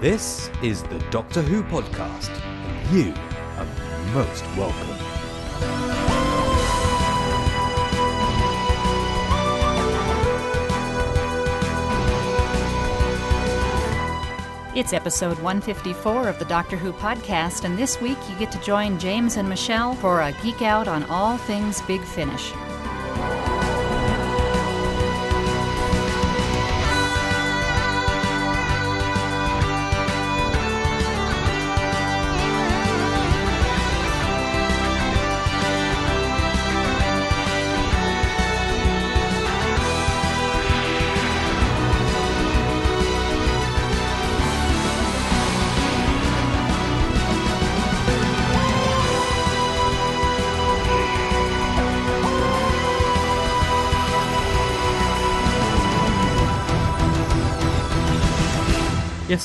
This is the Doctor Who podcast, and you are most welcome. It's episode 154 of the Doctor Who podcast, and this week you get to join James and Michele for a geek out on all things Big Finish.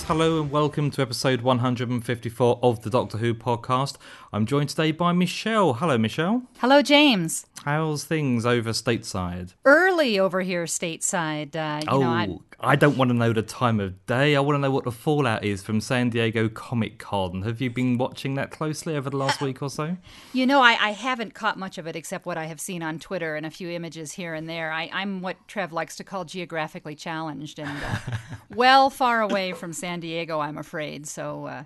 Hello and welcome to episode 154 of the Doctor Who podcast. I'm joined today by Michele. Hello, Michele. Hello, James. How's things over stateside? Early over here stateside. Uh, you oh, know, I, I don't want to know the time of day. I want to know what the fallout is from San Diego Comic Con. Have you been watching that closely over the last week or so? you know, I, I haven't caught much of it except what I have seen on Twitter and a few images here and there. I, I'm what Trev likes to call geographically challenged and uh, well far away from San Diego, I'm afraid. So, uh,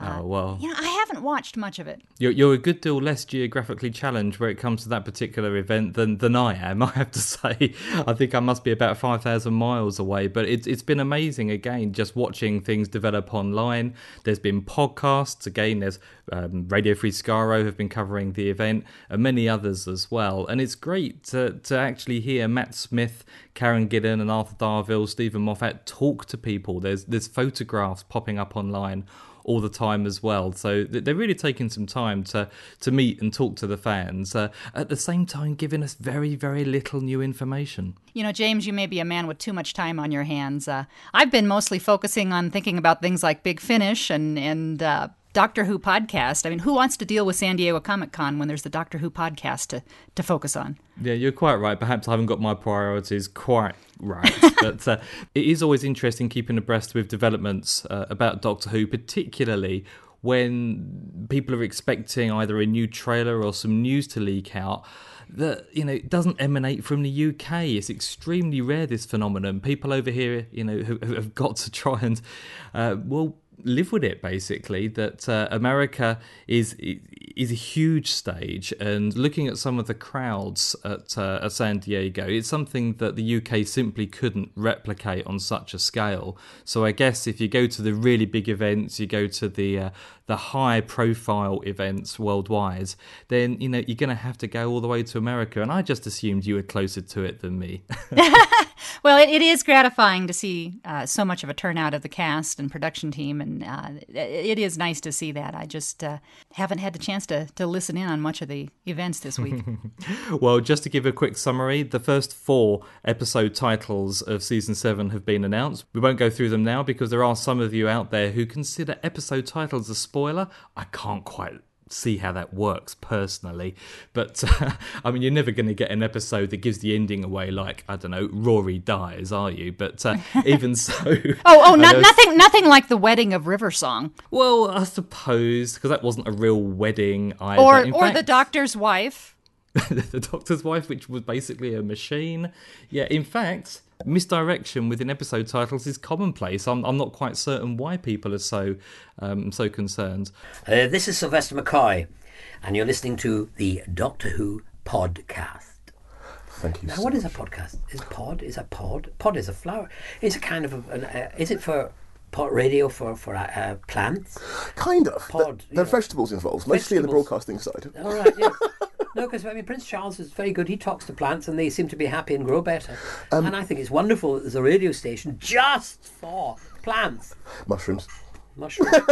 oh, well. you know, I haven't watched much of it. You're, you're a good deal less geographically challenged where it comes to that particular event than, than I am, I have to say. I think I must be about 5,000 miles away, but it's, it's been amazing again just watching things develop online. There's been podcasts, again, there's um, Radio Free Skaro have been covering the event, and many others as well. And it's great to, to actually hear Matt Smith, Karen Gillan, and Arthur Darvill, Steven Moffat talk to people. There's, there's photographs popping up online all the time as well. So they're really taking some time to to meet and talk to the fans. Uh, at the same time, giving us very very little new information. You know, James, you may be a man with too much time on your hands. Uh, I've been mostly focusing on thinking about things like Big Finish and and uh, Doctor Who podcast. I mean, who wants to deal with San Diego Comic Con when there's the Doctor Who podcast to to focus on? Yeah, you're quite right. Perhaps I haven't got my priorities quite right, but uh, it is always interesting keeping abreast with developments uh, about Doctor Who, particularly when people are expecting either a new trailer or some news to leak out that you know it doesn't emanate from the UK. It's extremely rare this phenomenon. People over here, you know, have, have got to try and uh, well live with it basically that uh, America is is a huge stage and looking at some of the crowds at, uh, at San Diego it's something that the UK simply couldn't replicate on such a scale. So I guess if you go to the really big events you go to the uh, the high profile events worldwide then you know you're going to have to go all the way to America and I just assumed you were closer to it than me well it, it is gratifying to see uh, so much of a turnout of the cast and production team and uh, it is nice to see that. I just uh, haven't had the chance to, to listen in on much of the events this week. well, just to give a quick summary, the first four episode titles of season seven have been announced. We won't go through them now because there are some of you out there who consider episode titles a spoiler. I can't quite see how that works personally. But uh, I mean, you're never going to get an episode that gives the ending away, like I don't know, Rory dies, are you? But uh, even so, oh, oh, no, nothing, nothing like the wedding of River Song. Well, I suppose because that wasn't a real wedding either. Or, In or fact, the doctor's wife. the doctor's wife, which was basically a machine. Yeah, in fact, misdirection within episode titles is commonplace. I'm, I'm not quite certain why people are so um, so concerned. Uh, this is Sylvester McCoy, and you're listening to the Doctor Who podcast. Thank you. Now, so what is a podcast? Is pod? Is a pod? Pod is a flower. Is a kind of a, an, uh, is it for pot radio for for uh, uh, plants? Kind of. Pod, there, there are yeah. vegetables involved, mostly in the broadcasting side. All right. Yes. No, because I mean Prince Charles is very good. He talks to plants, and they seem to be happy and grow better. Um, and I think it's wonderful that there's a radio station just for plants, Mushrooms. mushrooms.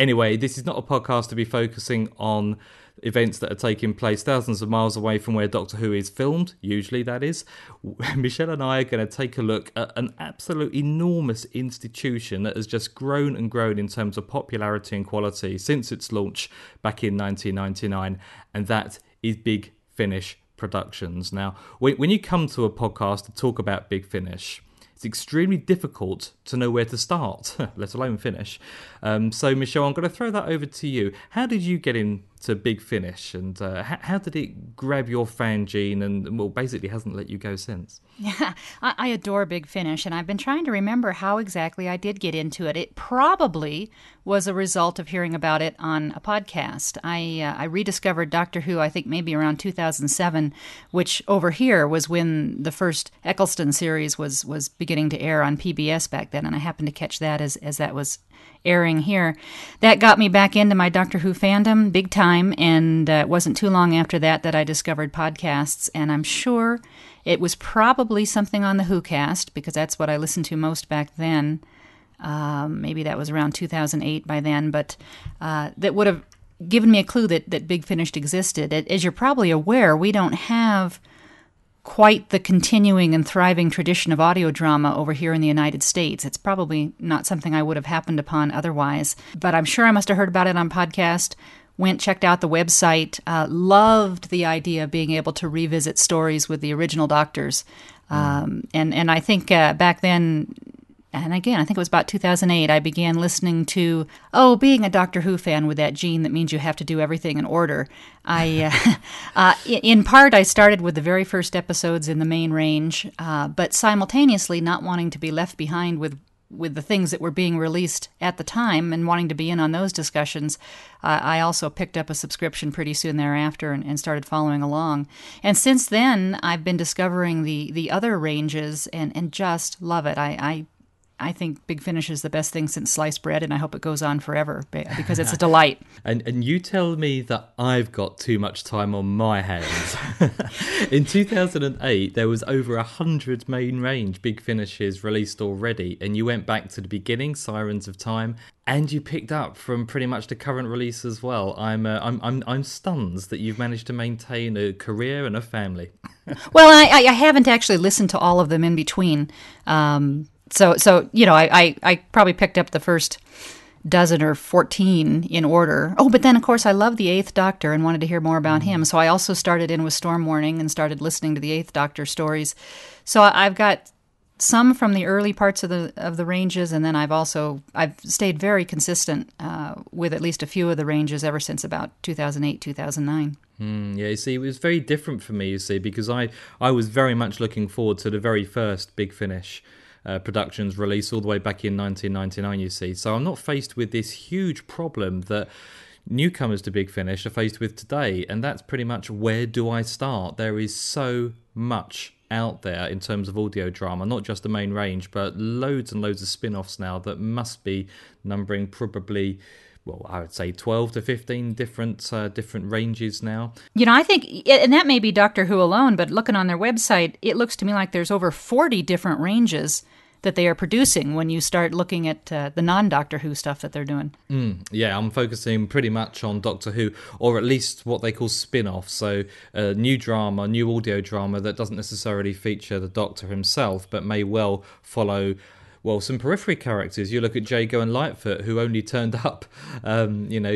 Anyway, this is not a podcast to be focusing on events that are taking place thousands of miles away from where Doctor Who is filmed, usually that is. Michele and I are going to take a look at an absolute enormous institution that has just grown and grown in terms of popularity and quality since its launch back in 1999, and that is Big Finish Productions. Now, when, you come to a podcast to talk about Big Finish, it's extremely difficult to know where to start, let alone finish. Um, so, Michele, I'm going to throw that over to you. How did you get into Big Finish, and uh, how, how, did it grab your fan gene, and well, basically hasn't let you go since? Yeah, I, I adore Big Finish, and I've been trying to remember how exactly I did get into it. It probably was a result of hearing about it on a podcast. I uh, I rediscovered Doctor Who, I think maybe around 2007, which over here was when the first Eccleston series was was beginning to air on PBS back then, and I happened to catch that as as that was airing here. That got me back into my Doctor Who fandom big time, and uh, it wasn't too long after that that I discovered podcasts, and I'm sure it was probably something on the Whocast because that's what I listened to most back then. Um, maybe that was around 2008 by then, but uh, that would have given me a clue that, that Big Finished existed. As you're probably aware, we don't have quite the continuing and thriving tradition of audio drama over here in the United States. It's probably not something I would have happened upon otherwise, but I'm sure I must have heard about it on podcast. Went, checked out the website, uh, loved the idea of being able to revisit stories with the original doctors. Um, and, and I think uh, back then, and again, I think it was about 2008, I began listening to, oh, being a Doctor Who fan with that gene that means you have to do everything in order. I, uh, uh, in part, I started with the very first episodes in the main range, uh, but simultaneously not wanting to be left behind with with the things that were being released at the time and wanting to be in on those discussions, uh, I also picked up a subscription pretty soon thereafter and, and, started following along. And since then, I've been discovering the the other ranges and, and just love it. I, I I think Big Finish is the best thing since sliced bread, and I hope it goes on forever because it's a delight. and and you tell me that I've got too much time on my hands. In 2008, there was over a hundred main range Big Finishes released already, and you went back to the beginning, Sirens of Time, and you picked up from pretty much the current release as well. I'm uh, I'm I'm I'm stunned that you've managed to maintain a career and a family. well, I I haven't actually listened to all of them in between. Um, so so you know I, I, I probably picked up the first dozen or 14 in order. Oh, but then of course I love the Eighth Doctor and wanted to hear more about him. So I also started in with Storm Warning and started listening to the Eighth Doctor stories. So I've got some from the early parts of the of the ranges, and then I've also I've stayed very consistent uh, with at least a few of the ranges ever since about 2008 2009. Mm, yeah, you see, it was very different for me. You see, because I I was very much looking forward to the very first Big Finish uh, productions released all the way back in 1999, you see. So I'm not faced with this huge problem that newcomers to Big Finish are faced with today, and that's pretty much where do I start? There is so much out there in terms of audio drama, not just the main range, but loads and loads of spin offs now that must be numbering probably well, I would say twelve to fifteen different uh, different ranges now. You know, I think, and that may be Doctor Who alone, but looking on their website, it looks to me like there's over forty different ranges that they are producing when you start looking at uh, the non Doctor Who stuff that they're doing. Mm, yeah, I'm focusing pretty much on Doctor Who, or at least what they call spin offs. So, uh, new drama, new audio drama that doesn't necessarily feature the Doctor himself, but may well follow well, some periphery characters. You look at Jago and Lightfoot, who only turned up, um, you know,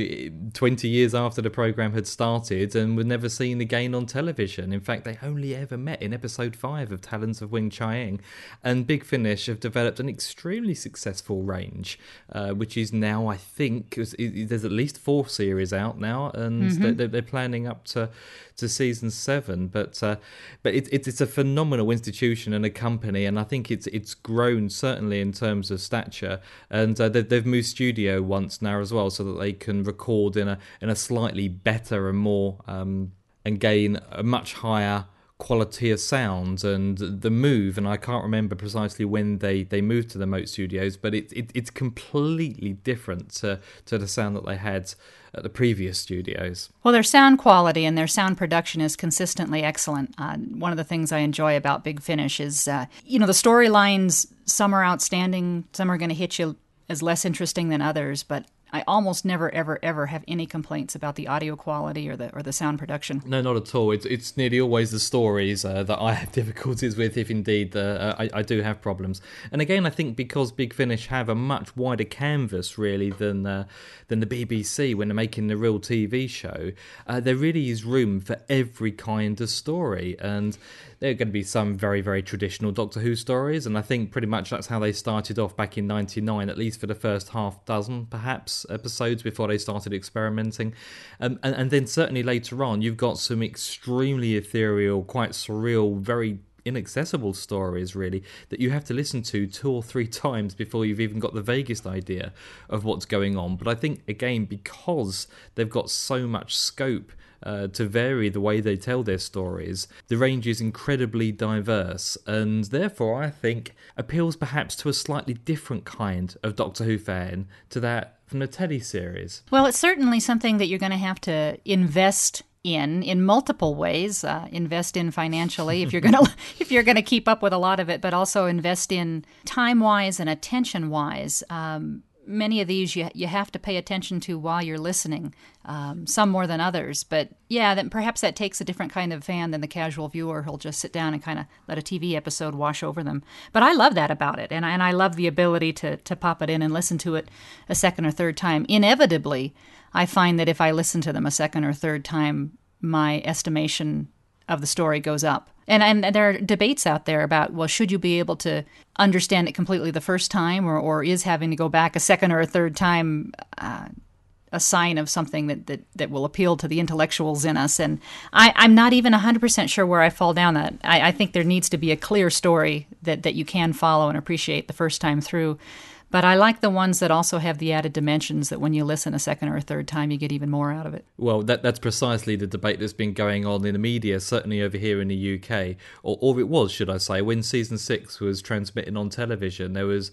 20 years after the program had started and were never seen again on television. In fact, they only ever met in episode five of Talons of Weng-Chiang. And Big Finish have developed an extremely successful range, uh, which is now, I think, there's at least four series out now, and mm-hmm. they're, they're, planning up to to season seven. But uh, but it, it, it's a phenomenal institution and a company, and I think it's it's grown certainly in terms of stature. And uh, they've, they've moved studio once now as well, so that they can record in a in a slightly better and more um, and gain a much higher quality of sound and the move and I can't remember precisely when they, they moved to the Moat Studios but it, it it's completely different to, to the sound that they had at the previous studios. Well, their sound quality and their sound production is consistently excellent. Uh, one of the things I enjoy about Big Finish is, uh, you know, the storylines, some are outstanding, some are going to hit you as less interesting than others, but I almost never, ever, ever have any complaints about the audio quality or the or the sound production. No, not at all. It's it's nearly always the stories uh, that I have difficulties with, if indeed uh, I, I do have problems. And again, I think because Big Finish have a much wider canvas really than uh, than the BBC when they're making the real TV show, uh, there really is room for every kind of story and there are going to be some very, very traditional Doctor Who stories, and I think pretty much that's how they started off back in '99, at least for the first half dozen, perhaps, episodes before they started experimenting. Um, and, and then certainly later on, you've got some extremely ethereal, quite surreal, very inaccessible stories really that you have to listen to two or three times before you've even got the vaguest idea of what's going on but i think again because they've got so much scope uh, to vary the way they tell their stories. The range is incredibly diverse, and therefore, I think, appeals perhaps to a slightly different kind of Doctor Who fan to that from the telly series. Well, it's certainly something that you're going to have to invest in in multiple ways uh, invest in financially if you're going to if you're going to keep up with a lot of it but also invest in time wise and attention wise um, many of these you, you have to pay attention to while you're listening, um, some more than others. But yeah, then perhaps that takes a different kind of fan than the casual viewer who'll just sit down and kind of let a TV episode wash over them. But I love that about it, and I, and I love the ability to to pop it in and listen to it a second or third time. Inevitably, I find that if I listen to them a second or third time, my estimation of the story goes up. And, and there are debates out there about well, should you be able to understand it completely the first time, or, or is having to go back a second or a third time uh, a sign of something that, that, that will appeal to the intellectuals in us? And I, I'm not even 100% sure where I fall down that. I, I think there needs to be a clear story that, that you can follow and appreciate the first time through. But I like the ones that also have the added dimensions that when you listen a second or a third time, you get even more out of it. Well, that, that's precisely the debate that's been going on in the media, certainly over here in the UK, or, or it was, should I say, when season six was transmitting on television. There was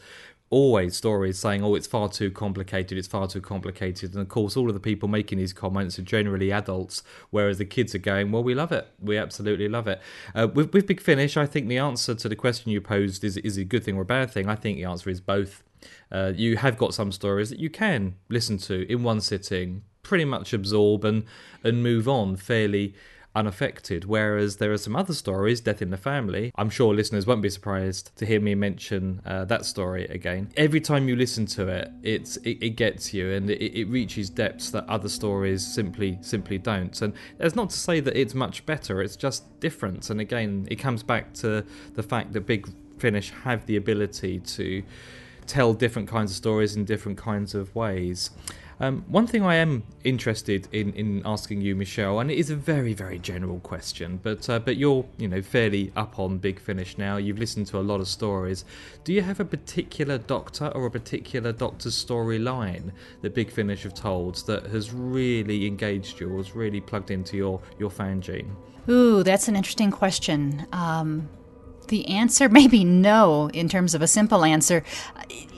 always stories saying, "Oh, it's far too complicated. It's far too complicated." And of course, all of the people making these comments are generally adults, whereas the kids are going, "Well, we love it. We absolutely love it." Uh, with, with Big Finish, I think the answer to the question you posed is is a good thing or a bad thing. I think the answer is both. Uh, you have got some stories that you can listen to in one sitting, pretty much absorb and and move on fairly unaffected. Whereas there are some other stories, Death in the Family. I'm sure listeners won't be surprised to hear me mention uh, that story again. Every time you listen to it, it's it, it gets you and it, it, reaches depths that other stories simply simply don't. And that's not to say that it's much better. It's just different. And again, it comes back to the fact that Big Finish have the ability to tell different kinds of stories in different kinds of ways. Um, one thing I am interested in, in asking you, Michele, and it is a very, very general question, but uh, but you're you know fairly up on Big Finish now. You've listened to a lot of stories. Do you have a particular Doctor or a particular Doctor's storyline that Big Finish have told that has really engaged you or has really plugged into your your fan gene? Ooh, that's an interesting question. Um, the answer may be no in terms of a simple answer.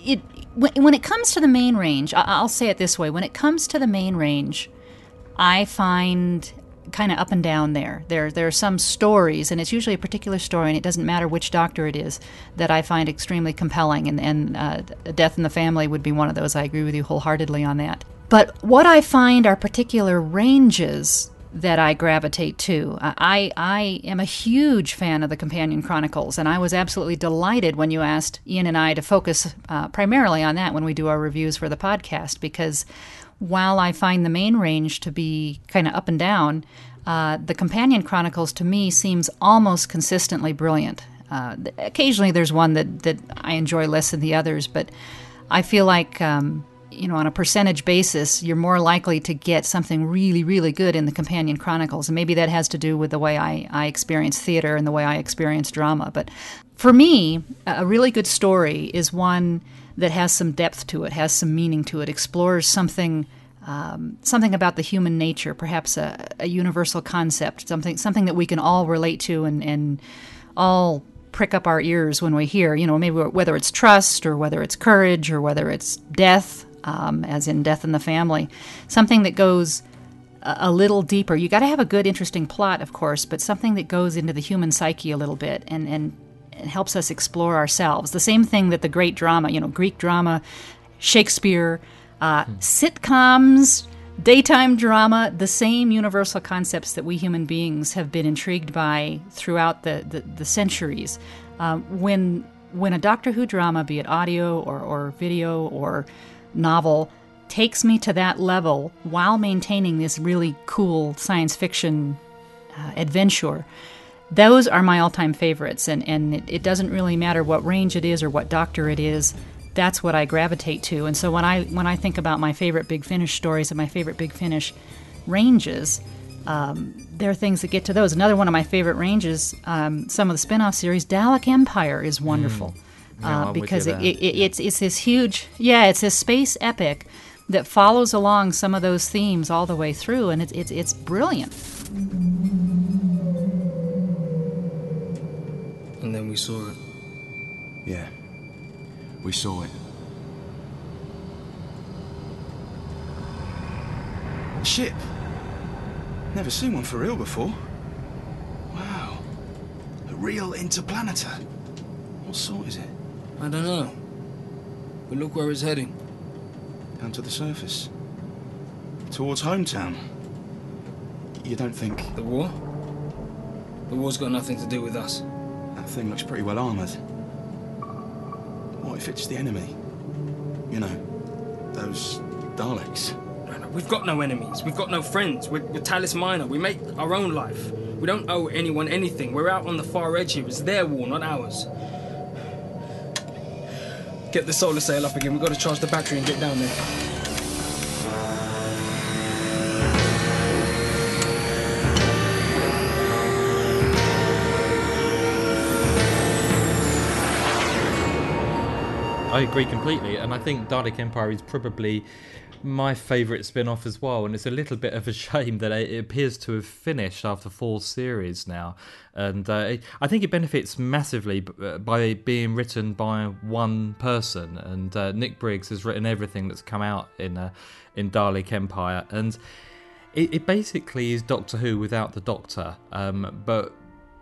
It, when it comes to the main range, I'll say it this way when it comes to the main range, I find kind of up and down there. There there are some stories, and it's usually a particular story, and it doesn't matter which doctor it is, that I find extremely compelling. And, and uh, Death in the Family would be one of those. I agree with you wholeheartedly on that. But what I find are particular ranges that I gravitate to. I, I am a huge fan of the Companion Chronicles, and I was absolutely delighted when you asked Ian and I to focus uh, primarily on that when we do our reviews for the podcast, because while I find the main range to be kind of up and down, uh, the Companion Chronicles to me seems almost consistently brilliant. Uh, occasionally there's one that, that I enjoy less than the others, but I feel like. Um, you know, on a percentage basis, you're more likely to get something really, really good in the Companion Chronicles. And maybe that has to do with the way I, I experience theater and the way I experience drama. But for me, a really good story is one that has some depth to it, has some meaning to it, explores something. Um, something about the human nature, perhaps a, a, universal concept, something something that we can all relate to and, and all prick up our ears when we hear. You know, maybe whether it's trust or whether it's courage or whether it's death um, as in Death in the Family, something that goes a, a little deeper. You got to have a good, interesting plot, of course, but something that goes into the human psyche a little bit and and, and helps us explore ourselves. The same thing that the great drama, you know, Greek drama, Shakespeare, uh, hmm. sitcoms daytime drama, the same universal concepts that we human beings have been intrigued by throughout the, the, the centuries. Uh, when when a Doctor Who drama, be it audio or, or video or novel takes me to that level while maintaining this really cool science fiction uh, adventure, those are my all-time favorites, and and it, it doesn't really matter what range it is or what doctor it is. That's what I gravitate to, and so when I when I think about my favorite Big Finish stories and my favorite Big Finish ranges, um, there are things that get to those. Another one of my favorite ranges, um, some of the spin-off series, Dalek Empire, is wonderful Yeah, uh, because you it, it, it, it's it's this huge, yeah, it's this space epic that follows along some of those themes all the way through, and it's it's it's brilliant. And then we saw it. Yeah. We saw it. Ship. Never seen one for real before. Wow. A real interplaneter. What sort is it? I don't know. But look where it's heading. Down to the surface. Towards hometown. You don't think The war? The war's got nothing to do with us. that thing looks pretty well armoured? What if it's the enemy? You know, those Daleks. No, no, We've got no enemies. We've got no friends. We're, we're Talis Minor. We make our own life. We don't owe anyone anything. We're out on the far edge here. It's their war, not ours. Get the solar sail up again. We've got to charge the battery and get down there. I agree completely, and I think Dalek Empire is probably my favourite spin off as well. And it's a little bit of a shame that it appears to have finished after four series now. And uh, I think it benefits massively uh, by being written by one person. And uh, Nick Briggs has written everything that's come out in uh, in Dalek Empire, and it, it basically is Doctor Who without the Doctor. Um, but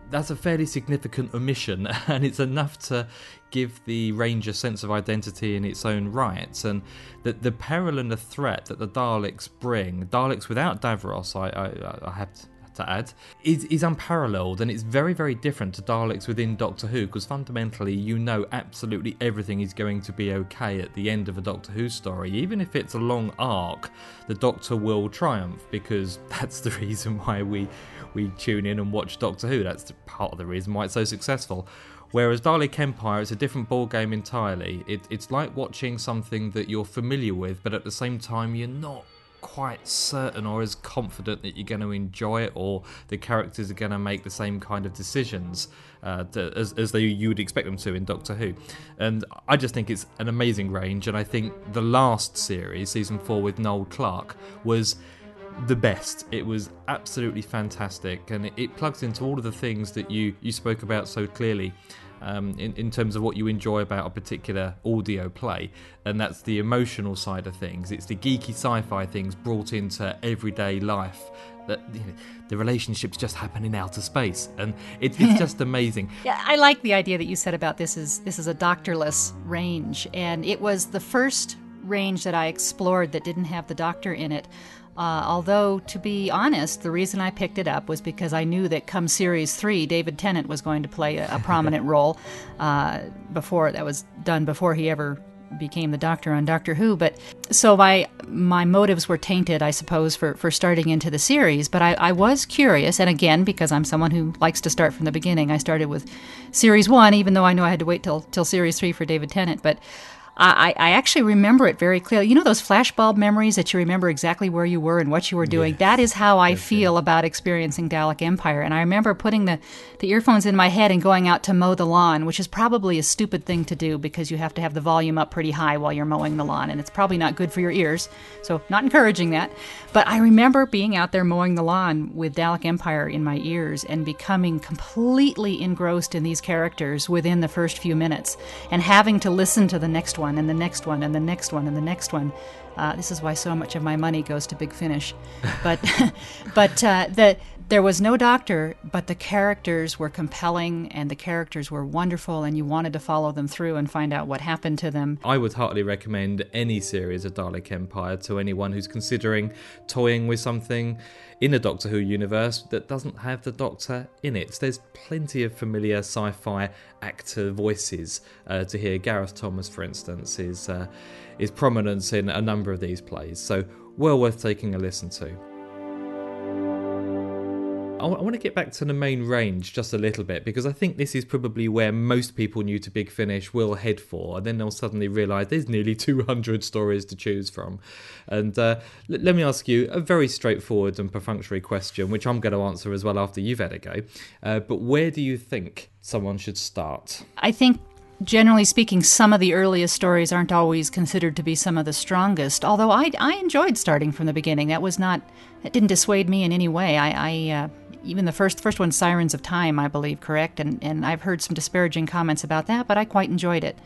that's a fairly significant omission, and it's enough to give the range a sense of identity in its own right. And the, the peril and the threat that the Daleks bring, Daleks without Davros, I, I, I have to, to add, is, is unparalleled, and it's very, very different to Daleks within Doctor Who, because fundamentally you know absolutely everything is going to be okay at the end of a Doctor Who story. Even if it's a long arc, the Doctor will triumph, because that's the reason why we we tune in and watch Doctor Who. That's part of the reason why it's so successful. Whereas Dalek Empire, is a different ball game entirely. It, it's like watching something that you're familiar with, but at the same time you're not quite certain or as confident that you're going to enjoy it or the characters are going to make the same kind of decisions uh, to, as, as they, you would expect them to in Doctor Who. And I just think it's an amazing range, and I think the last series, season four with Noel Clarke, was the best. It was absolutely fantastic, and it, it plugs into all of the things that you you spoke about so clearly. Um, in, in terms of what you enjoy about a particular audio play, and that's the emotional side of things. It's the geeky sci-fi things brought into everyday life. That you know, the relationships just happen in outer space, and it, it's just amazing. Yeah, I like the idea that you said about this is this is a doctorless range, and it was the first range that I explored that didn't have the doctor in it. Uh, although, to be honest, the reason I picked it up was because I knew that come series three, David Tennant was going to play a, a prominent role. Uh, before that was done before he ever became the Doctor on Doctor Who. But so my my motives were tainted, I suppose, for for starting into the series. But I, I was curious, and again, because I'm someone who likes to start from the beginning, I started with series one, even though I knew I had to wait till till series three for David Tennant. But I, I actually remember it very clearly. You know those flashbulb memories that you remember exactly where you were and what you were doing? That is how I feel about experiencing Dalek Empire. And I remember putting the, the earphones in my head and going out to mow the lawn, which is probably a stupid thing to do because you have to have the volume up pretty high while you're mowing the lawn. And it's probably not good for your ears. So, not encouraging that. But I remember being out there mowing the lawn with Dalek Empire in my ears and becoming completely engrossed in these characters within the first few minutes and having to listen to the next one and the next one and the next one and the next one. Uh, this is why so much of my money goes to Big Finish. But, but uh, the, there was no doctor, but the characters were compelling and the characters were wonderful, and you wanted to follow them through and find out what happened to them. I would heartily recommend any series of Dalek Empire to anyone who's considering toying with something in a Doctor Who universe that doesn't have the Doctor in it. There's plenty of familiar sci fi actor voices uh, to hear. Gareth Thomas, for instance, is, uh, is prominent in a number of these plays, so well worth taking a listen to. I, want to get back to the main range just a little bit because I think this is probably where most people new to Big Finish will head for, and then they'll suddenly realise there's nearly 200 stories to choose from. And uh, l- let me ask you a very straightforward and perfunctory question, which I'm going to answer as well after you've had a go. Uh, but where do you think someone should start? I think generally speaking, some of the earliest stories aren't always considered to be some of the strongest. Although I, I enjoyed starting from the beginning. That was not, it didn't dissuade me in any way. I, I uh, even the first first one, Sirens of Time, I believe, correct, and and I've heard some disparaging comments about that, but I quite enjoyed it.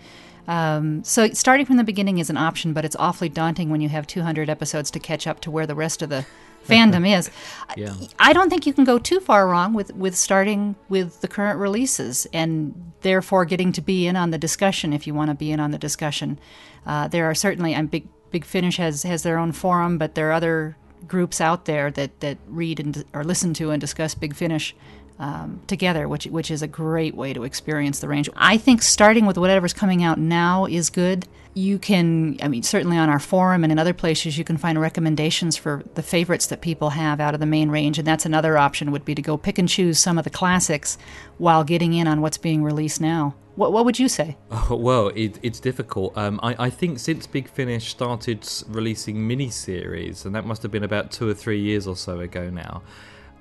Um, so starting from the beginning is an option, but it's awfully daunting when you have 200 episodes to catch up to where the rest of the fandom is. Yeah. I don't think you can go too far wrong with, with starting with the current releases and therefore getting to be in on the discussion if you want to be in on the discussion. Uh, there are certainly, I'm big Big Finish has has their own forum, but there are other groups out there that, that read and or listen to and discuss Big Finish um, together, which which is a great way to experience the range. I think starting with whatever's coming out now is good. You can, I mean, certainly on our forum and in other places, you can find recommendations for the favorites that people have out of the main range, and that's another option. Would be to go pick and choose some of the classics while getting in on what's being released now. What, what would you say? Oh, well, it, it's difficult. Um, I, I, think since Big Finish started releasing mini-series, and that must have been about two or three years or so ago now,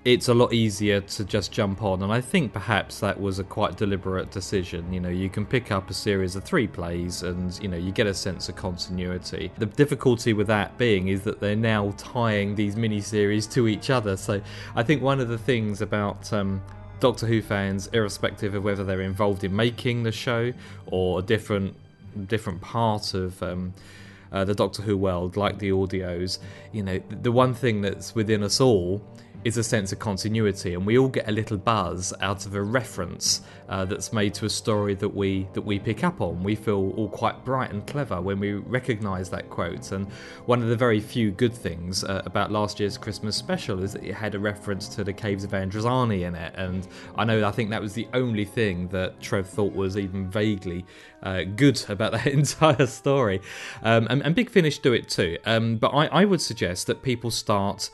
it's a lot easier to just jump on. And I think perhaps that was a quite deliberate decision. You know, you can pick up a series of three plays and, you know, you get a sense of continuity. The difficulty with that being is that they're now tying these mini-series to each other. So I think one of the things about um, Doctor Who fans, irrespective of whether they're involved in making the show or a different different part of um, uh, the Doctor Who world, like the audios, you know, the one thing that's within us all is a sense of continuity, and we all get a little buzz out of a reference uh, that's made to a story that we that we pick up on. We feel all quite bright and clever when we recognise that quote. And one of the very few good things uh, about last year's Christmas special is that it had a reference to the Caves of Androzani in it. And I know I think that was the only thing that Trev thought was even vaguely uh, good about that entire story. Um, and, and, Big Finish do it too. Um, but I, I would suggest that people start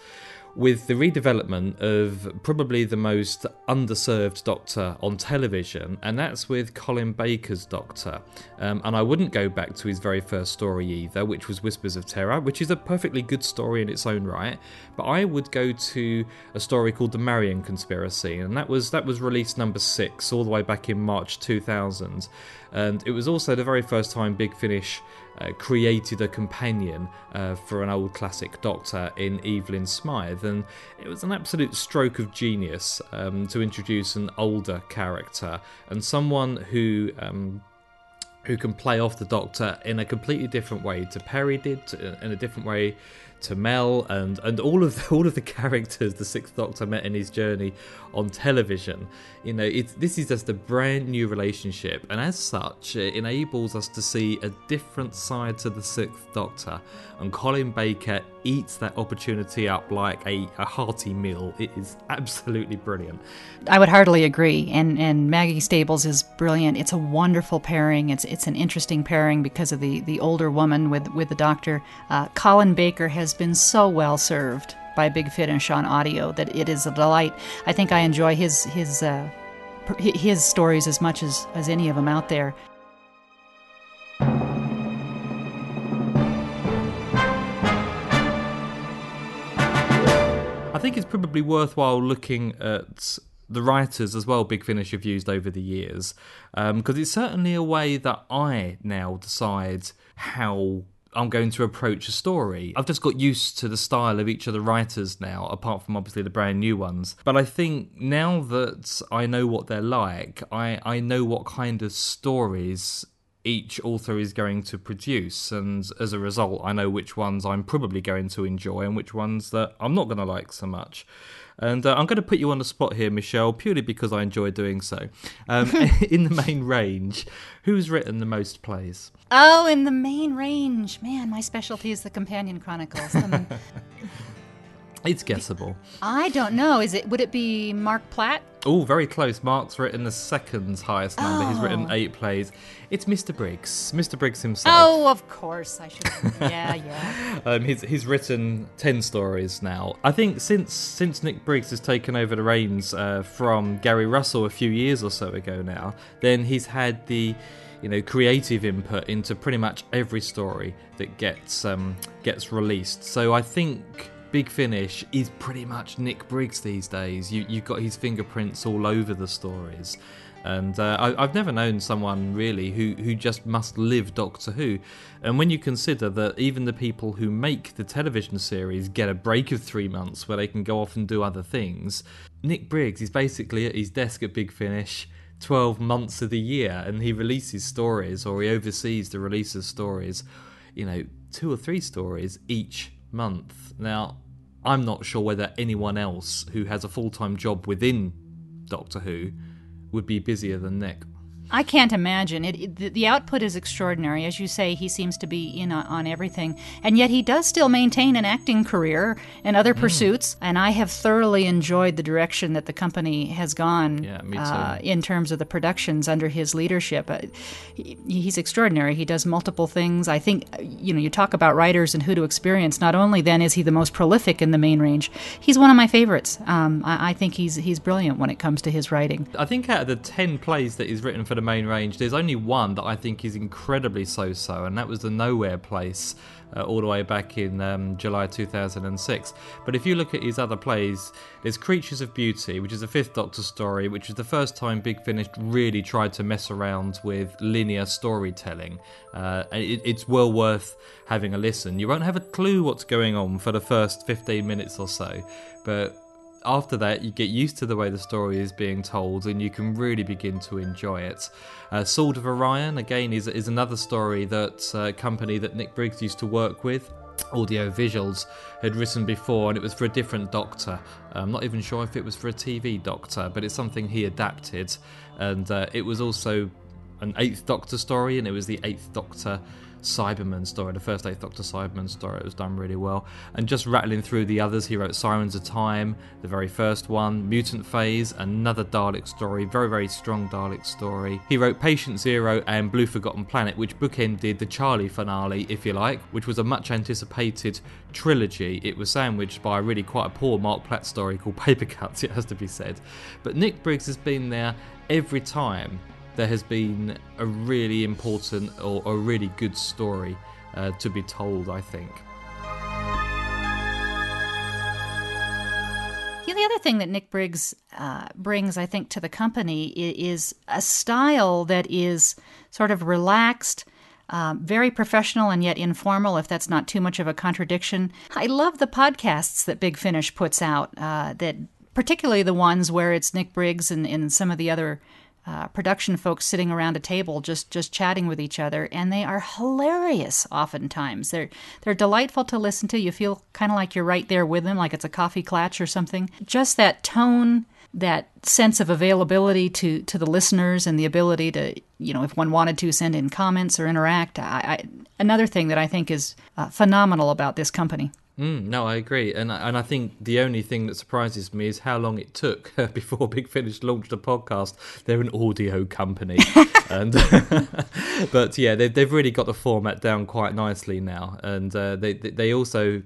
with the redevelopment of probably the most underserved Doctor on television, and that's with Colin Baker's Doctor. Um, and I wouldn't go back to his very first story either, which was Whispers of Terror, which is a perfectly good story in its own right. But I would go to a story called The Marian Conspiracy, and that was that was released number six all the way back in March 2000. And it was also the very first time Big Finish uh, created a companion uh, for an old classic Doctor in Evelyn Smythe, and it was an absolute stroke of genius um, to introduce an older character and someone who. Um, who can play off the Doctor in a completely different way to Peri did, in a different way to Mel and and all of the, all of the characters the Sixth Doctor met in his journey on television. You know, this is just a brand new relationship, and as such, it enables us to see a different side to the Sixth Doctor. And Colin Baker eats that opportunity up like a, a hearty meal. It is absolutely brilliant. I would heartily agree. And and Maggie Stables is brilliant. It's a wonderful pairing. It's it's an interesting pairing because of the the older woman with with the Doctor. Uh, Colin Baker has been so well served by Big Finish on audio that it is a delight. I think I enjoy his his uh, his stories as much as as any of them out there. I think it's probably worthwhile looking at the writers as well Big Finish have used over the years because um, it's certainly a way that I now decide how I'm going to approach a story. I've just got used to the style of each of the writers now, apart from obviously the brand new ones. But I think now that I know what they're like, I, I know what kind of stories each author is going to produce, and as a result, I know which ones I'm probably going to enjoy and which ones that I'm not going to like so much. And uh, I'm going to put you on the spot here, Michele, purely because I enjoy doing so. Um, in the main range, who's written the most plays? Oh, in the main range. Man, my specialty is the Companion Chronicles. It's guessable. I don't know. Is it? Would it be Marc Platt? Oh, very close. Marc's written the second highest number. He's written Oh. eight plays. It's Mr. Briggs. Mr. Briggs himself. Oh, of course. I should. yeah, yeah. Um, he's he's written ten stories now. I think since since Nick Briggs has taken over the reins uh, from Gary Russell a few years or so ago now, then he's had the you know creative input into pretty much every story that gets um, gets released. So I think. Big Finish is pretty much Nick Briggs these days. You, you've got his fingerprints all over the stories. And uh, I, I've never known someone really who, who just must live Doctor Who. And when you consider that even the people who make the television series get a break of three months where they can go off and do other things, Nick Briggs is basically at his desk at Big Finish 12 months of the year and he releases stories or he oversees the release of stories, you know, two or three stories each month. Now, I'm not sure whether anyone else who has a full time job within Doctor Who would be busier than Nick. I can't imagine it. it- the, the output is extraordinary, as you say. He seems to be in on, on everything, and yet he does still maintain an acting career and other Mm. pursuits. And I have thoroughly enjoyed the direction that the company has gone Yeah, uh, in terms of the productions under his leadership. Uh, he, he's extraordinary. He does multiple things. I think uh, you know you talk about writers and who to experience. Not only then is he the most prolific in the main range, he's one of my favorites. Um, I, I think he's he's brilliant when it comes to his writing. I think out of the 10 plays that he's written for the main range, there's only one that I think is incredibly so so, and that was The Nowhere Place, uh, all the way back in um, July 2006. But if you look at his other plays, there's Creatures of Beauty, which is a fifth Doctor story, which was the first time Big Finish really tried to mess around with linear storytelling. Uh, it, it's well worth having a listen. You won't have a clue what's going on for the first 15 minutes or so, but after that, you get used to the way the story is being told, and you can really begin to enjoy it. Uh, Sword of Orion, again, is, is another story that uh, company that Nick Briggs used to work with. Audio Visuals had written before, and it was for a different doctor. I'm not even sure if it was for a TV doctor, but it's something he adapted, and uh, it was also an Eighth Doctor story, and it was the Eighth Doctor Cyberman story, the first Eighth Doctor Cyberman story. It was done really well. And just rattling through the others, he wrote Sirens of Time, the very first one, Mutant Phase, another Dalek story, very, very strong Dalek story. He wrote Patient Zero and Blue Forgotten Planet, which bookended the Charley finale, if you like, which was a much anticipated trilogy. It was sandwiched by really quite a poor Marc Platt story called Paper Cuts, it has to be said. But Nick Briggs has been there every time there has been a really important or a really good story uh, to be told, I think. The other thing that Nick Briggs uh, brings, I think, to the company is a style that is sort of relaxed, um, very professional and yet informal, if that's not too much of a contradiction. I love the podcasts that Big Finish puts out, uh, that particularly the ones where it's Nick Briggs and, and some of the other uh, production folks sitting around a table just just chatting with each other, and they are hilarious. Oftentimes, they're they're delightful to listen to. You feel kind of like you're right there with them, like it's a coffee clatch or something. Just that tone, that sense of availability to to the listeners, and the ability to you know if one wanted to send in comments or interact. I, I, another thing that I think is uh, phenomenal about this company. Mm, no, I agree, and and I think the only thing that surprises me is how long it took before Big Finish launched a podcast. They're an audio company, and but yeah, they've they've really got the format down quite nicely now, and uh, they they they also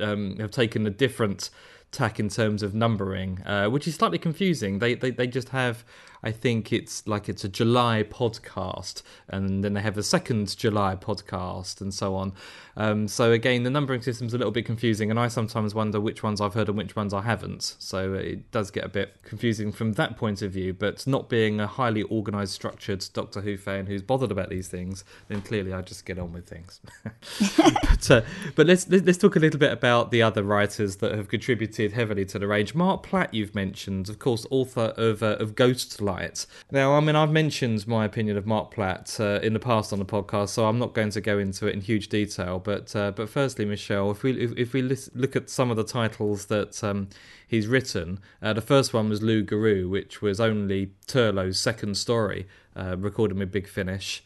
um, have taken a different tack in terms of numbering, uh, which is slightly confusing. They, they they just have, I think it's like it's a July podcast, and then they have a second July podcast, and so on. Um, so again, the numbering system's a little bit confusing, and I sometimes wonder which ones I've heard and which ones I haven't. So it does get a bit confusing from that point of view. But not being a highly organised, structured Doctor Who fan who's bothered about these things, then clearly I just get on with things. but uh, but let's let's talk a little bit about the other writers that have contributed heavily to the range. Marc Platt, you've mentioned, of course, author of uh, of Ghost Light. Now, I mean, I've mentioned my opinion of Marc Platt uh, in the past on the podcast, so I'm not going to go into it in huge detail. But uh, but firstly, Michele, if we if, if we look at some of the titles that um, he's written, uh, the first one was Loups-Garoux, which was only Turlough's second story, uh, recorded with Big Finish,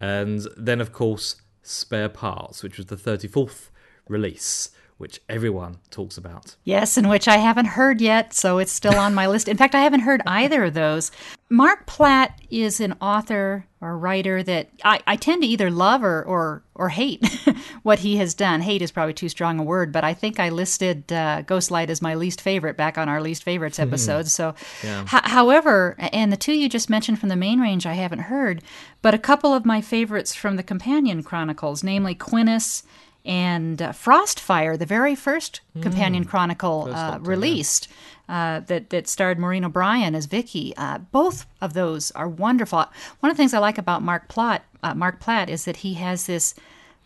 and then of course Spare Parts, which was the 34th release, which everyone talks about. Yes, and which I haven't heard yet, so it's still on my list. In fact, I haven't heard either of those. Marc Platt is an author or writer that I, I tend to either love or, or, or hate what he has done. Hate is probably too strong a word, but I think I listed uh, Ghostlight as my least favorite back on our least favorites episode. So, Yeah. H- however, and the two you just mentioned from the main range, I haven't heard, but a couple of my favorites from the Companion Chronicles, namely Quinnis and uh, Frostfire, the very first Companion Chronicle First uh, released, uh, that that starred Maureen O'Brien as Vicki. Uh, both of those are wonderful. One of the things I like about Marc Platt, uh, Marc Platt, is that he has this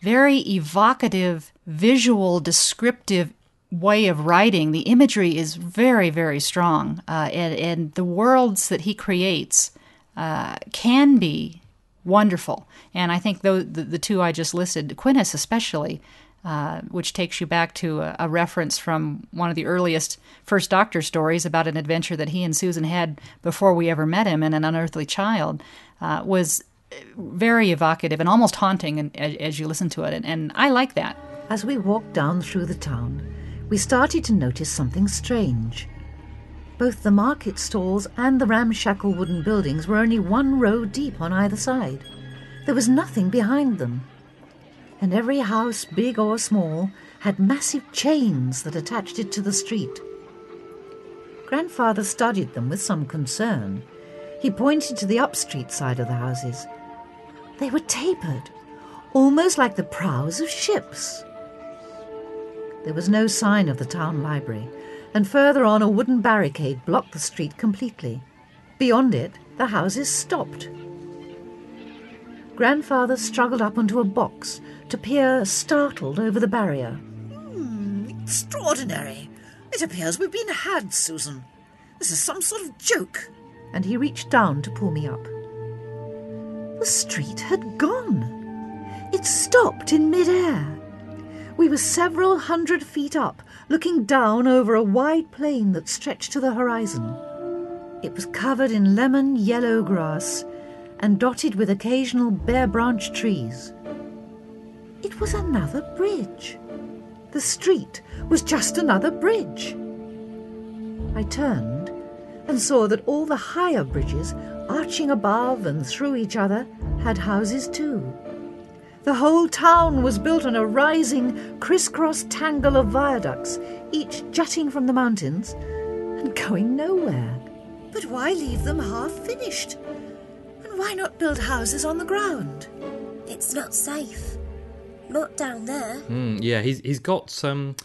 very evocative, visual, descriptive way of writing. The imagery is very, very strong, uh, and and the worlds that he creates uh, can be wonderful. And I think those, the, the two I just listed, Quinnis especially, uh, which takes you back to a, a reference from one of the earliest First Doctor stories about an adventure that he and Susan had before we ever met him and An Unearthly Child, uh, was very evocative and almost haunting and, as, as you listen to it. And, and I like that. As we walked down through the town, we started to notice something strange. Both the market stalls and the ramshackle wooden buildings were only one row deep on either side. There was nothing behind them. And every house, big or small, had massive chains that attached it to the street. Grandfather studied them with some concern. He pointed to the up street side of the houses. They were tapered, almost like the prows of ships. There was no sign of the town library, and further on a wooden barricade blocked the street completely. Beyond it, the houses stopped. Grandfather struggled up onto a box to peer startled over the barrier. Hmm, extraordinary. It appears we've been had, Susan. This is some sort of joke. and he reached down to pull me up. The street had gone. It stopped in midair. We were several hundred feet up, looking down over a wide plain that stretched to the horizon. It was covered in lemon yellow grass and dotted with occasional bare branched trees. It was another bridge. The street was just another bridge. I turned and saw that all the higher bridges, arching above and through each other, had houses too. The whole town was built on a rising, crisscross tangle of viaducts, each jutting from the mountains and going nowhere. But why leave them half finished? And why not build houses on the ground? It's not safe. Not down there. Mm, yeah, he's he's got some.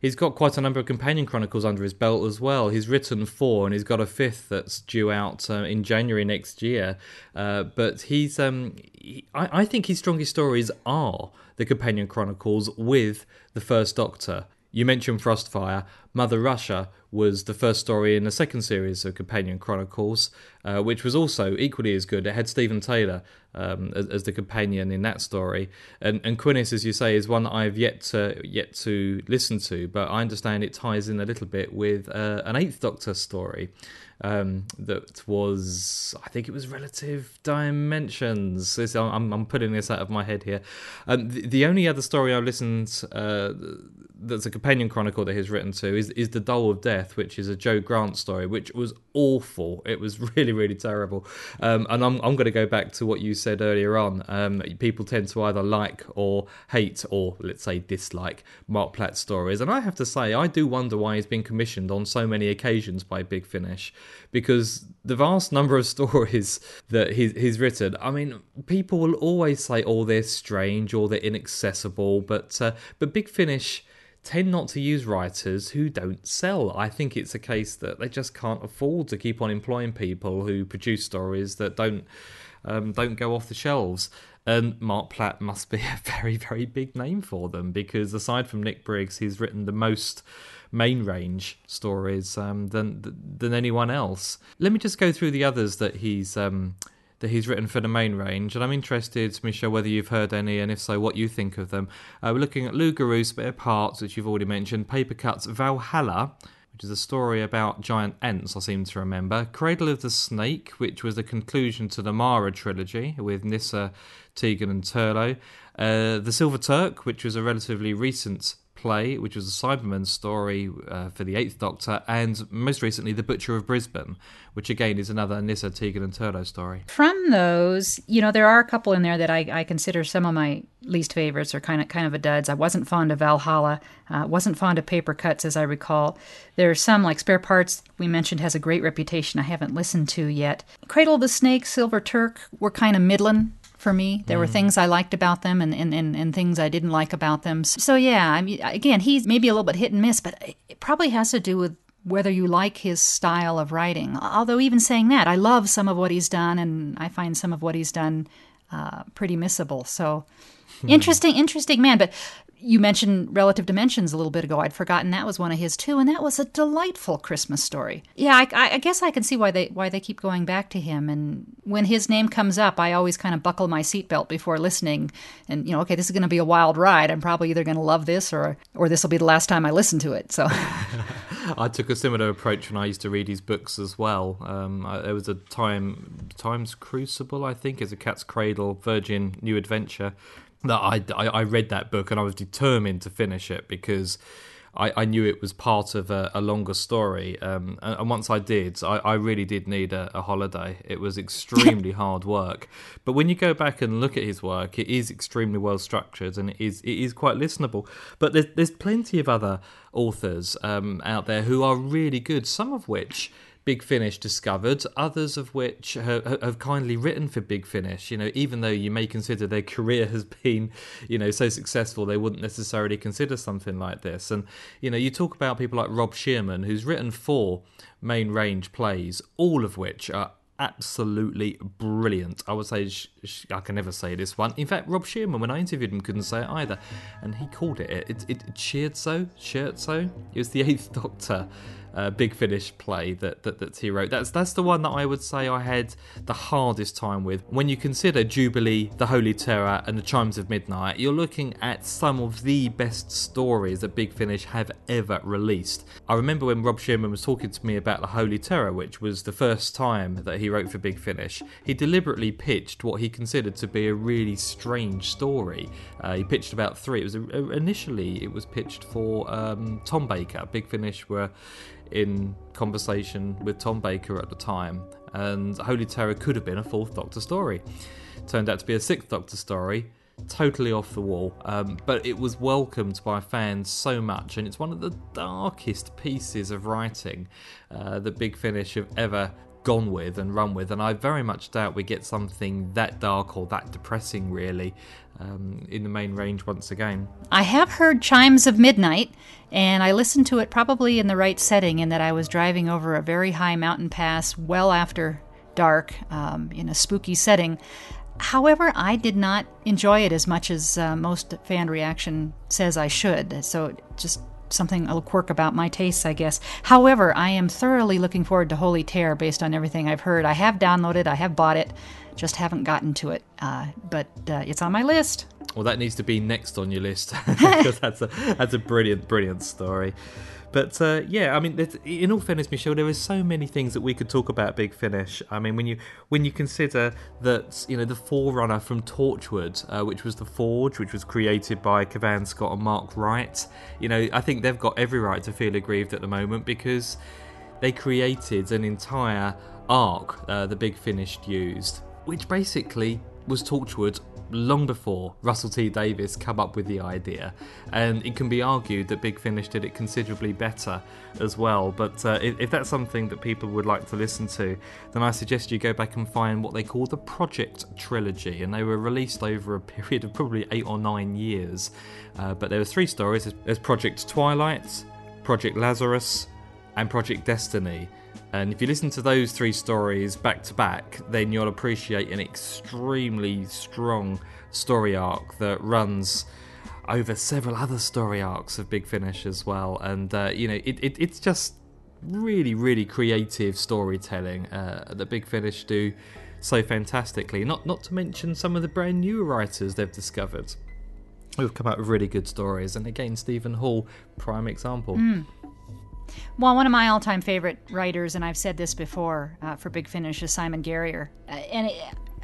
He's got quite a number of companion chronicles under his belt as well. He's written four, and he's got a fifth that's due out uh, in January next year. Uh, but he's, um, he, I, I think his strongest stories are the companion chronicles with the First Doctor. You mentioned Frostfire. Mother Russia was the first story in the second series of Companion Chronicles, uh, which was also equally as good. It had Steven Taylor um, as, as the companion in that story, and and Quinnis, as you say, is one that I've yet to yet to listen to, but I understand it ties in a little bit with uh, an Eighth Doctor story. Um, that was, I think it was Relative Dimensions. This, I'm, I'm putting this out of my head here. Um, the, the only other story I've listened uh, that's a companion chronicle that he's written to is, is The Doll of Death, which is a Jo Grant story, which was awful. It was really, really terrible. Um, and I'm, I'm going to go back to what you said earlier on. Um, people tend to either like or hate, or let's say dislike, Marc Platt's stories. And I have to say, I do wonder why he's been commissioned on so many occasions by Big Finish, because the vast number of stories that he's, he's written, I mean, people will always say, oh, they're strange or they're inaccessible, but uh, but Big Finish tend not to use writers who don't sell. I think it's a case that they just can't afford to keep on employing people who produce stories that don't um, don't go off the shelves. And Marc Platt must be a very, very big name for them because aside from Nick Briggs, he's written the most main range stories um, than than anyone else. Let me just go through the others that he's um, that he's written for the main range, and I'm interested, Michele, whether you've heard any, and if so, what you think of them. Uh, we're looking at Loups-Garoux, Spare Parts, which you've already mentioned, Paper Cuts, Valhalla, which is a story about giant ants, I seem to remember, Cradle of the Snake, which was the conclusion to the Mara trilogy with Nyssa, Tegan, and Turlough, uh, The Silver Turk, which was a relatively recent play, which was a Cyberman story uh, for the Eighth Doctor, and most recently, The Butcher of Brisbane, which again is another Nyssa Tegan and Turlough story. From those, you know, there are a couple in there that I, I consider some of my least favorites or kind of kind of a duds. I wasn't fond of Valhalla, uh, wasn't fond of Paper Cuts, as I recall. There are some like Spare Parts we mentioned has a great reputation. I haven't listened to yet. Cradle of the Snake, Silver Turk were kind of middling for me. There were Mm. things I liked about them and, and, and, and things I didn't like about them. So, yeah, I mean, again, he's maybe a little bit hit and miss, but it probably has to do with whether you like his style of writing. Although, even saying that, I love some of what he's done, and I find some of what he's done uh, pretty missable. So, interesting, interesting man. But you mentioned Relative Dimensions a little bit ago. I'd forgotten that was one of his too, and that was a delightful Christmas story. Yeah, I, I, guess I can see why they why they keep going back to him. And when his name comes up, I always kind of buckle my seatbelt before listening. And you know, okay, this is going to be a wild ride. I'm probably either going to love this or or this will be the last time I listen to it. So. I took a similar approach when I used to read his books as well. Um, I, there was a time, Time's Crucible, I think, is a Cat's Cradle, Virgin New Adventure, that I, I, I read that book and I was determined to finish it because I, I knew it was part of a, a longer story. Um, and, and once I did, I, I really did need a, a holiday. It was extremely hard work. But when you go back and look at his work, it is extremely well structured and it is it is quite listenable. But there's, there's plenty of other authors um, out there who are really good, some of which. Big Finish discovered, others of which have, have kindly written for Big Finish. You know, even though you may consider their career has been, you know, so successful, they wouldn't necessarily consider something like this. And you know, you talk about people like Rob Shearman, who's written four main range plays, all of which are absolutely brilliant. I would say sh- sh- I can never say this one. In fact, Rob Shearman, when I interviewed him, couldn't say it either, and he called it it it, it cheered so shirt so. It was the Eighth Doctor. Uh, big finish play that, that that he wrote. That's that's the one that I would say I had the hardest time with. When you consider Jubilee, The Holy Terror, and The Chimes of Midnight, you're looking at some of the best stories that Big Finish have ever released. I remember when Rob Shearman was talking to me about The Holy Terror, which was the first time that he wrote for Big Finish. He deliberately pitched what he considered to be a really strange story. Uh, he pitched about three. It was uh, initially it was pitched for um, Tom Baker. Big Finish were in conversation with Tom Baker at the time, and Holy Terror could have been a fourth Doctor story. Turned out to be a sixth Doctor story, totally off the wall, um, but it was welcomed by fans so much, and it's one of the darkest pieces of writing uh, that Big Finish have ever gone with and run with, and I very much doubt we get something that dark or that depressing, really, um, in the main range once again. I have heard Chimes of Midnight, and I listened to it probably in the right setting, in that I was driving over a very high mountain pass well after dark um, in a spooky setting. However, I did not enjoy it as much as uh, most fan reaction says I should. So just something a little quirk about my tastes, I guess. However, I am thoroughly looking forward to Holy Terror based on everything I've heard. I have downloaded, I have bought it, just haven't gotten to it. Uh, but uh, it's on my list. Well, that needs to be next on your list because that's a that's a brilliant, brilliant story. But uh, yeah, I mean, in all fairness, Michele, there are so many things that we could talk about Big Finish. I mean, when you when you consider that you know the forerunner from Torchwood, uh, which was the Forge, which was created by Cavan Scott and Mark Wright, you know, I think they've got every right to feel aggrieved at the moment because they created an entire arc uh, the Big Finish used, which basically was Torchwood long before Russell T Davies come up with the idea, and it can be argued that Big Finish did it considerably better as well. But uh, if, if that's something that people would like to listen to, then I suggest you go back and find what they call the Project Trilogy, and they were released over a period of probably eight or nine years. Uh, but there were three stories: there's Project Twilight, Project Lazarus, and Project Destiny. And if you listen to those three stories back to back, then you'll appreciate an extremely strong story arc that runs over several other story arcs of Big Finish as well. And, uh, you know, it, it, it's just really, really creative storytelling uh, that Big Finish do so fantastically. Not, not to mention some of the brand new writers they've discovered who've come out with really good stories. And again, Stephen Hall, prime example. Mm. Well, one of my all-time favorite writers, and I've said this before uh, for Big Finish, is Simon Guerrier. Uh, and it,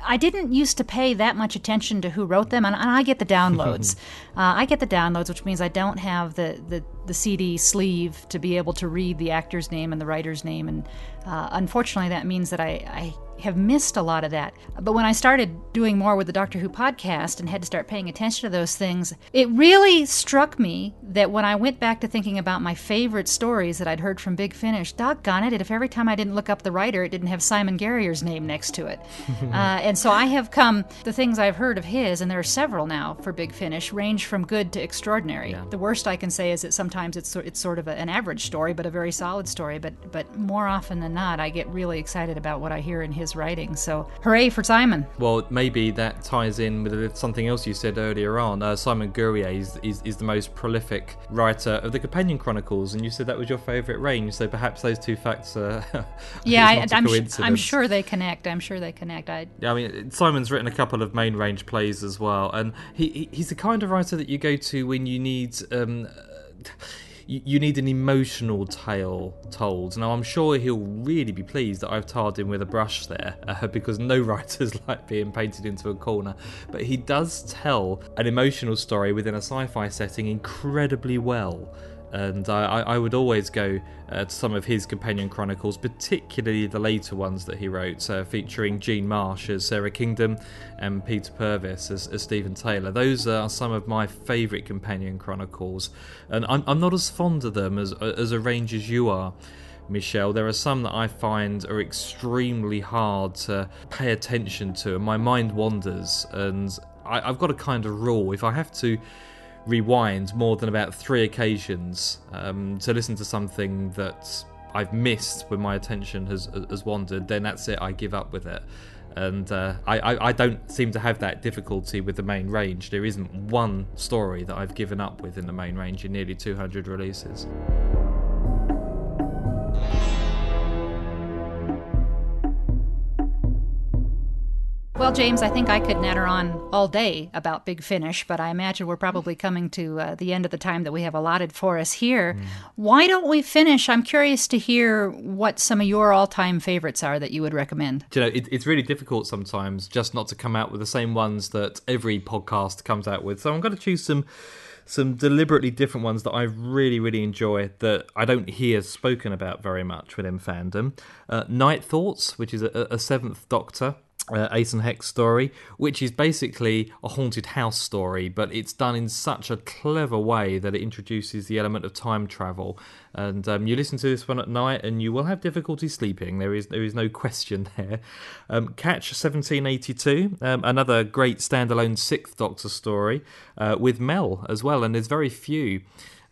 I didn't used to pay that much attention to who wrote them, and, and I get the downloads. uh, I get the downloads, which means I don't have the, the, the CD sleeve to be able to read the actor's name and the writer's name, and uh, unfortunately, that means that I, I have missed a lot of that. But when I started doing more with the Doctor Who podcast and had to start paying attention to those things, it really struck me that when I went back to thinking about my favorite stories that I'd heard from Big Finish, doggone it, if every time I didn't look up the writer, it didn't have Simon Guerrier's name next to it. uh, and so I have come, the things I've heard of his, and there are several now for Big Finish, range from good to extraordinary. Yeah. The worst I can say is that sometimes it's, it's sort of a, an average story, but a very solid story. But, but more often than not, I get really excited about what I hear in his writing. So, hooray for Simon. Well, maybe that ties in with something else you said earlier on. Uh, Simon Guerrier is, is, is, the most prolific writer of the Companion Chronicles, and you said that was your favourite range. So perhaps those two facts are. yeah, I, am sh- I'm sure they connect. I'm sure they connect. I... Yeah, I mean, Simon's written a couple of main range plays as well, and he, he he's the kind of writer that you go to when you need. Um, you, need an emotional tale told. Now, I'm sure he'll really be pleased that I've tarred him with a brush there, uh, because no writers like being painted into a corner. But he does tell an emotional story within a sci fi setting incredibly well and I, I would always go uh, to some of his companion chronicles, particularly the later ones that he wrote, uh, featuring Jean Marsh as Sara Kingdom and Peter Purves as, as Steven Taylor. Those are some of my favourite companion chronicles, and I'm, I'm not as fond of them as, as a range as you are. Michele. There are some that I find are extremely hard to pay attention to, and my mind wanders. And I, have got a kind of rule: if I have to rewind more than about three occasions um, to listen to something that I've missed when my attention has has wandered, then that's it. I give up with it. And uh, I, I, I, don't seem to have that difficulty with the main range. There isn't one story that I've given up with in the main range in nearly 200 releases. Well, James, I think I could natter on all day about Big Finish, but I imagine we're probably coming to uh, the end of the time that we have allotted for us here. Mm. Why don't we finish? I'm curious to hear what some of your all time favorites are that you would recommend. Do you know, it, it's really difficult sometimes just not to come out with the same ones that every podcast comes out with. So I'm going to choose some some deliberately different ones that I really, really enjoy that I don't hear spoken about very much within fandom. Uh, Night Thoughts, which is a, a Seventh Doctor uh, Ace and Hex story, which is basically a haunted house story, but it's done in such a clever way that it introduces the element of time travel. And um, you listen to this one at night, and you will have difficulty sleeping. There is there is no question there. Um, Catch 1782, um, another great standalone Sixth Doctor story uh, with Mel as well, and there's very few.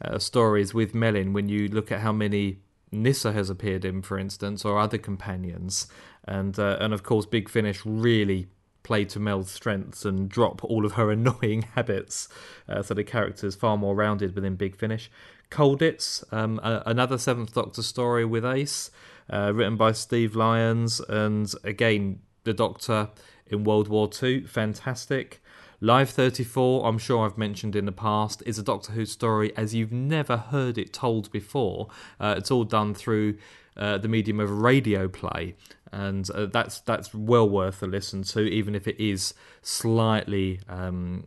Uh, stories with Melin when you look at how many Nyssa has appeared in, for instance, or other companions and uh, and of course Big Finish really play to Mel's strengths and drop all of her annoying habits, uh, so the character is far more rounded within Big Finish. Colditz, um, another Seventh Doctor story with Ace, uh, written by Steve Lyons, and again the Doctor in World War II, fantastic. Live 34, I'm sure I've mentioned in the past, is a Doctor Who story as you've never heard it told before. Uh, it's all done through uh, the medium of radio play, and uh, that's that's well worth a listen to, even if it is slightly um,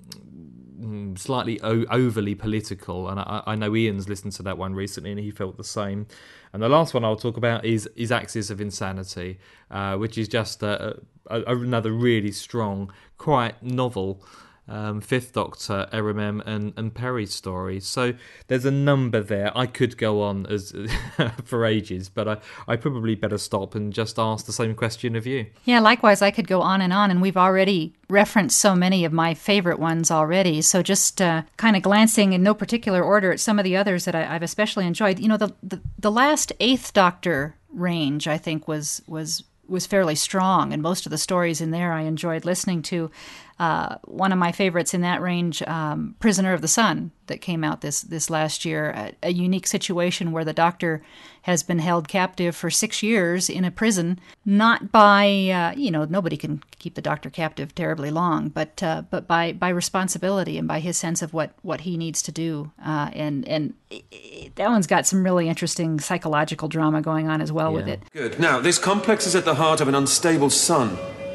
mm, slightly o- overly political. And I, I, know Ian's listened to that one recently, and he felt the same. And the last one I'll talk about is is Axis of Insanity, uh, which is just a, a, another really strong, quite novel um, Fifth Doctor, Erimem, and, and Peri's story. So there's a number there. I could go on as for ages, but I, I probably better stop and just ask the same question of you. Yeah, likewise, I could go on and on, and we've already referenced so many of my favorite ones already. So just uh, kind of glancing in no particular order at some of the others that I, have especially enjoyed. You know, the, the the last Eighth Doctor range, I think, was was was fairly strong, and most of the stories in there I enjoyed listening to. Uh, one of my favorites in that range, um, "Prisoner of the Sun," that came out this this last year. A, a, unique situation where the Doctor has been held captive for six years in a prison, not by uh, you know nobody can keep the Doctor captive terribly long, but uh, but by by responsibility and by his sense of what what he needs to do. Uh, and and it, it, that one's got some really interesting psychological drama going on as well yeah. with it. Good. Now this complex is at the heart of an unstable sun.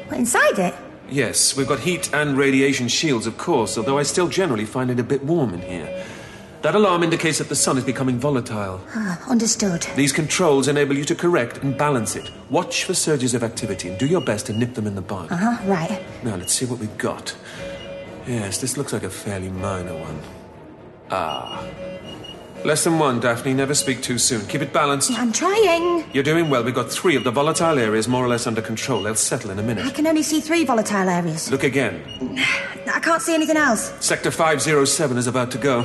What inside it? Yes, we've got heat and radiation shields, of course, although I still generally find it a bit warm in here. That alarm indicates that the sun is becoming volatile. Ah, understood. These controls enable you to correct and balance it. Watch for surges of activity and do your best to nip them in the bud. Uh huh, right. Now, let's see what we've got. Yes, this looks like a fairly minor one. Ah. Less than one, Daphne. Never speak too soon. Keep it balanced. I'm trying. You're doing well. We've got three of the volatile areas more or less under control. They'll settle in a minute. I can only see three volatile areas. Look again. I can't see anything else. Sector 507 is about to go.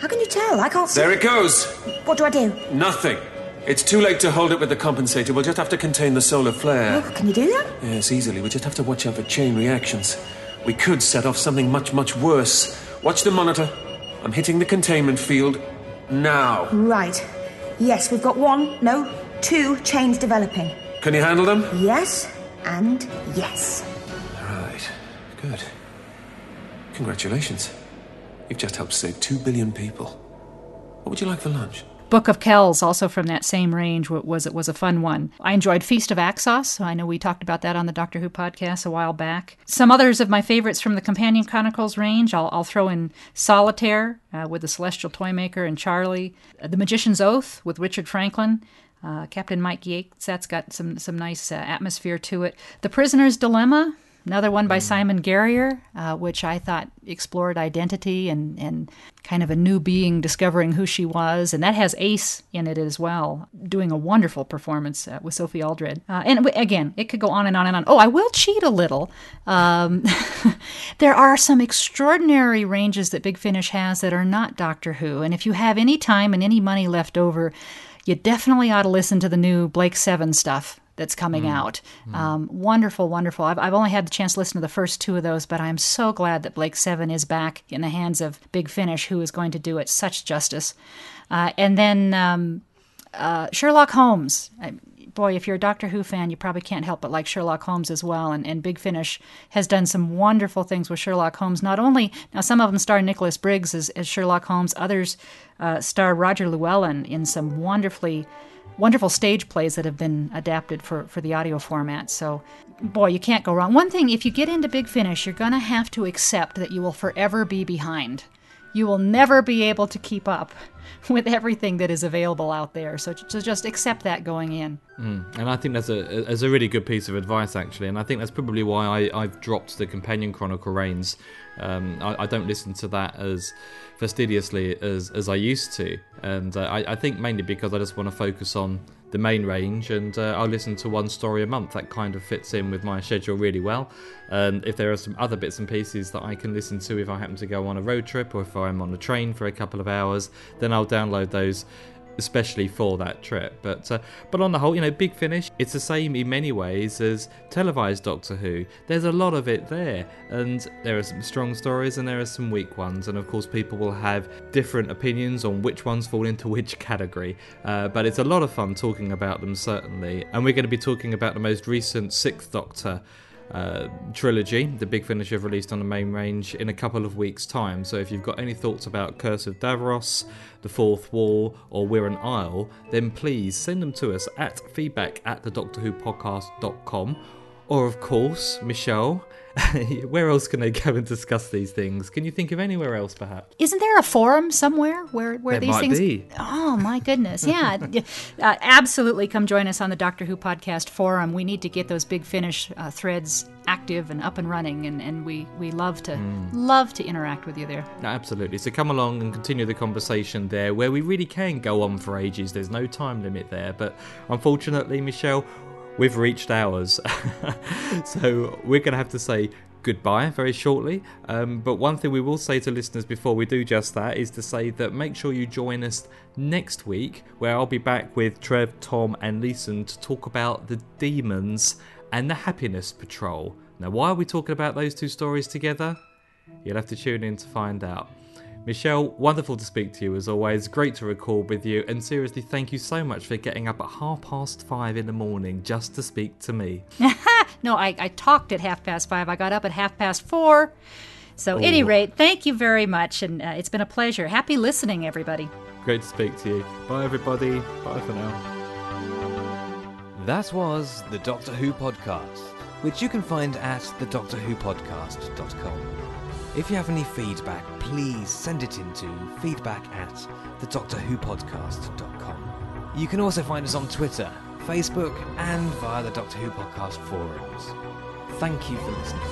How can you tell? I can't see. There it goes. What do I do? Nothing. It's too late to hold it with the compensator. We'll just have to contain the solar flare. Oh, can you do that? Yes, easily. We just have to watch out for chain reactions. We could set off something much, much worse. Watch the monitor. I'm hitting the containment field now. Right. Yes, we've got one, no, two chains developing. Can you handle them? Yes and yes. Right. Good. Congratulations. You've just helped save two billion people. What would you like for lunch? Book of Kells, also from that same range, wa- was was a fun one. I enjoyed Feast of Axos. I know we talked about that on the Doctor Who podcast a while back. Some others of my favorites from the Companion Chronicles range. I'll, I'll throw in Solitaire uh, with the Celestial Toymaker and Charley, The Magician's Oath with Richard Franklin. Uh, Captain Mike Yates, that's got some some nice uh, atmosphere to it. The Prisoner's Dilemma, another one by Simon Guerrier, uh, which I thought explored identity and, and kind of a new being discovering who she was. And that has Ace in it as well, doing a wonderful performance uh, with Sophie Aldred. Uh, and w- again, it could go on and on and on. Oh, I will cheat a little. Um, there are some extraordinary ranges that Big Finish has that are not Doctor Who. And if you have any time and any money left over, you definitely ought to listen to the new Blake Seven stuff that's coming out. Um, wonderful, wonderful. I've, I've only had the chance to listen to the first two of those, but I'm so glad that Blake Seven is back in the hands of Big Finish, who is going to do it such justice. Uh, and then um, uh, Sherlock Holmes. I, boy, if you're a Doctor Who fan, you probably can't help but like Sherlock Holmes as well. And, and Big Finish has done some wonderful things with Sherlock Holmes. Not only, now some of them star Nicholas Briggs as, as Sherlock Holmes, others uh, star Roger Llewellyn in some wonderfully wonderful stage plays that have been adapted for, for the audio format. So, boy, you can't go wrong. One thing, if you get into Big Finish, you're going to have to accept that you will forever be behind. You will never be able to keep up with everything that is available out there. So, so just accept that going in. Mm. And I think that's a, that's a really good piece of advice, actually. And I think that's probably why I, I've dropped the Companion Chronicle reigns. Um, I, I don't listen to that as fastidiously as, as I used to. And uh, I, I think mainly because I just want to focus on the main range and uh, I'll listen to one story a month. That kind of fits in with my schedule really well. And if there are some other bits and pieces that I can listen to if I happen to go on a road trip or if I'm on a train for a couple of hours, then I'll download those especially for that trip. But uh, but on the whole, you know, Big Finish, it's the same in many ways as televised Doctor Who. There's a lot of it there, and there are some strong stories and there are some weak ones, and of course, people will have different opinions on which ones fall into which category. Uh, but it's a lot of fun talking about them, certainly. And we're going to be talking about the most recent Sixth Doctor uh, trilogy, the Big Finish have released on the main range in a couple of weeks' time. So if you've got any thoughts about Curse of Davros, The Fourth Wall, or Wirrn Isle, then please send them to us at feedback at the Doctor Who podcast.com. Or, of course, Michele, where else can they go and discuss these things? Can you think of anywhere else, perhaps? Isn't there a forum somewhere where, where There these might things? be. Oh my goodness! Yeah, uh, absolutely. Come join us on the Doctor Who podcast forum. We need to get those big finish uh, threads active and up and running, and, and we, we love to Mm. love to interact with you there. Absolutely. So come along and continue the conversation there, where we really can go on for ages. There's no time limit there. But unfortunately, Michele, we've reached ours. so we're going to have to say goodbye very shortly. Um, but one thing we will say to listeners before we do just that is to say that make sure you join us next week, where I'll be back with Trev, Tom, and Leeson to talk about the Daemons and the Happiness Patrol. Now, why are we talking about those two stories together? You'll have to tune in to find out. Michele, wonderful to speak to you as always. Great to record with you. And seriously, thank you so much for getting up at half past five in the morning just to speak to me. no, I, I talked at half past five. I got up at half past four. So, at any Oh. rate, thank you very much, and uh, it's been a pleasure. Happy listening, everybody. Great to speak to you. Bye, everybody. Bye for now. That was the Doctor Who podcast. which you can find at thedoctorwhopodcast.com. If you have any feedback, please send it in to feedback at thedoctorwhopodcast.com. You can also find us on Twitter, Facebook, and via the Doctor Who Podcast forums. Thank you for listening.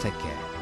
Take care.